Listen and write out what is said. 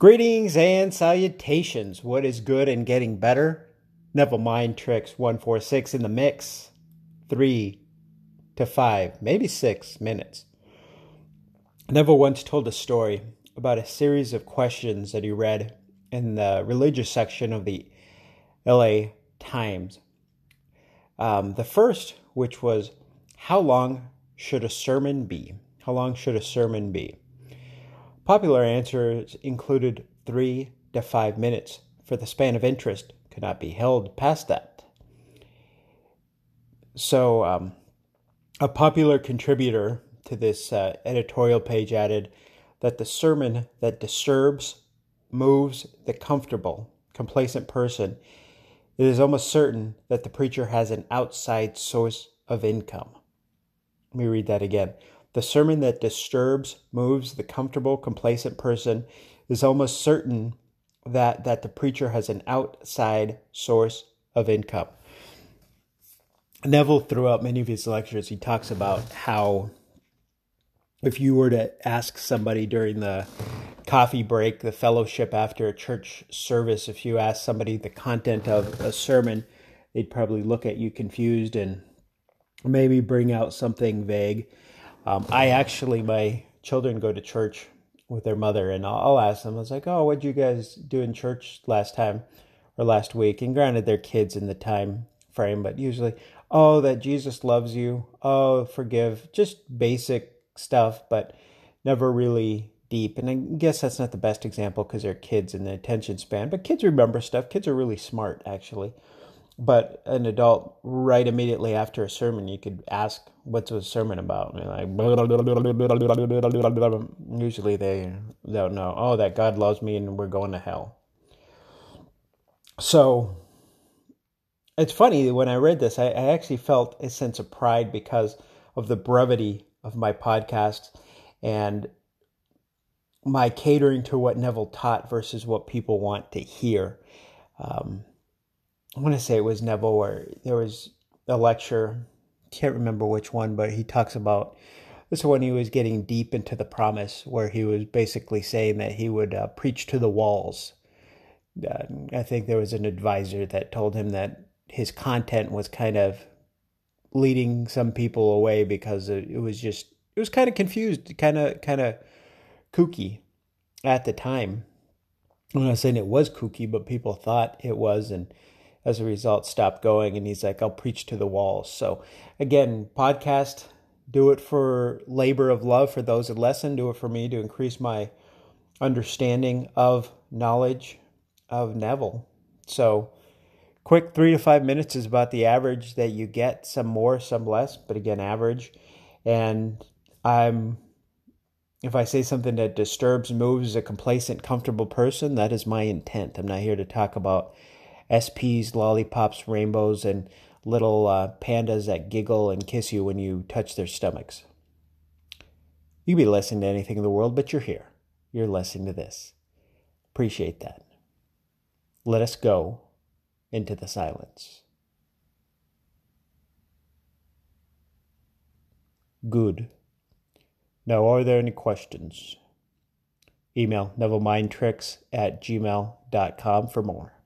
Greetings and salutations. What is good and getting better? Neville Mind Tricks 146 in the mix. Three to five, maybe six minutes. Neville once told a story about a series of questions that he read in the religious section of the LA Times. Um, the first, which was, How long should a sermon be? How long should a sermon be? Popular answers included three to five minutes, for the span of interest could not be held past that. So, um, a popular contributor to this uh, editorial page added that the sermon that disturbs, moves the comfortable, complacent person, it is almost certain that the preacher has an outside source of income. Let me read that again. The sermon that disturbs, moves the comfortable, complacent person is almost certain that, that the preacher has an outside source of income. Neville, throughout many of his lectures, he talks about how if you were to ask somebody during the coffee break, the fellowship after a church service, if you ask somebody the content of a sermon, they'd probably look at you confused and maybe bring out something vague. Um, I actually, my children go to church with their mother, and I'll, I'll ask them. I was like, "Oh, what'd you guys do in church last time or last week?" And granted, they're kids in the time frame, but usually, oh, that Jesus loves you. Oh, forgive. Just basic stuff, but never really deep. And I guess that's not the best example because they're kids in the attention span. But kids remember stuff. Kids are really smart, actually but an adult right immediately after a sermon you could ask what's a sermon about and like usually they don't know oh that god loves me and we're going to hell so it's funny when i read this I, I actually felt a sense of pride because of the brevity of my podcast and my catering to what neville taught versus what people want to hear um, I want to say it was Neville where there was a lecture. Can't remember which one, but he talks about this when he was getting deep into the promise, where he was basically saying that he would uh, preach to the walls. Uh, I think there was an advisor that told him that his content was kind of leading some people away because it was just it was kind of confused, kind of kind of kooky at the time. I'm not saying it was kooky, but people thought it was, and as a result stopped going and he's like i'll preach to the walls. So again podcast do it for labor of love for those that lesson do it for me to increase my understanding of knowledge of neville. So quick three to five minutes is about the average that you get some more some less but again average. And i'm if i say something that disturbs moves a complacent comfortable person that is my intent. I'm not here to talk about SPs, lollipops, rainbows, and little uh, pandas that giggle and kiss you when you touch their stomachs. You be listening to anything in the world, but you're here. You're listening to this. Appreciate that. Let us go into the silence. Good. Now, are there any questions? Email nevillemindtricks at gmail.com for more.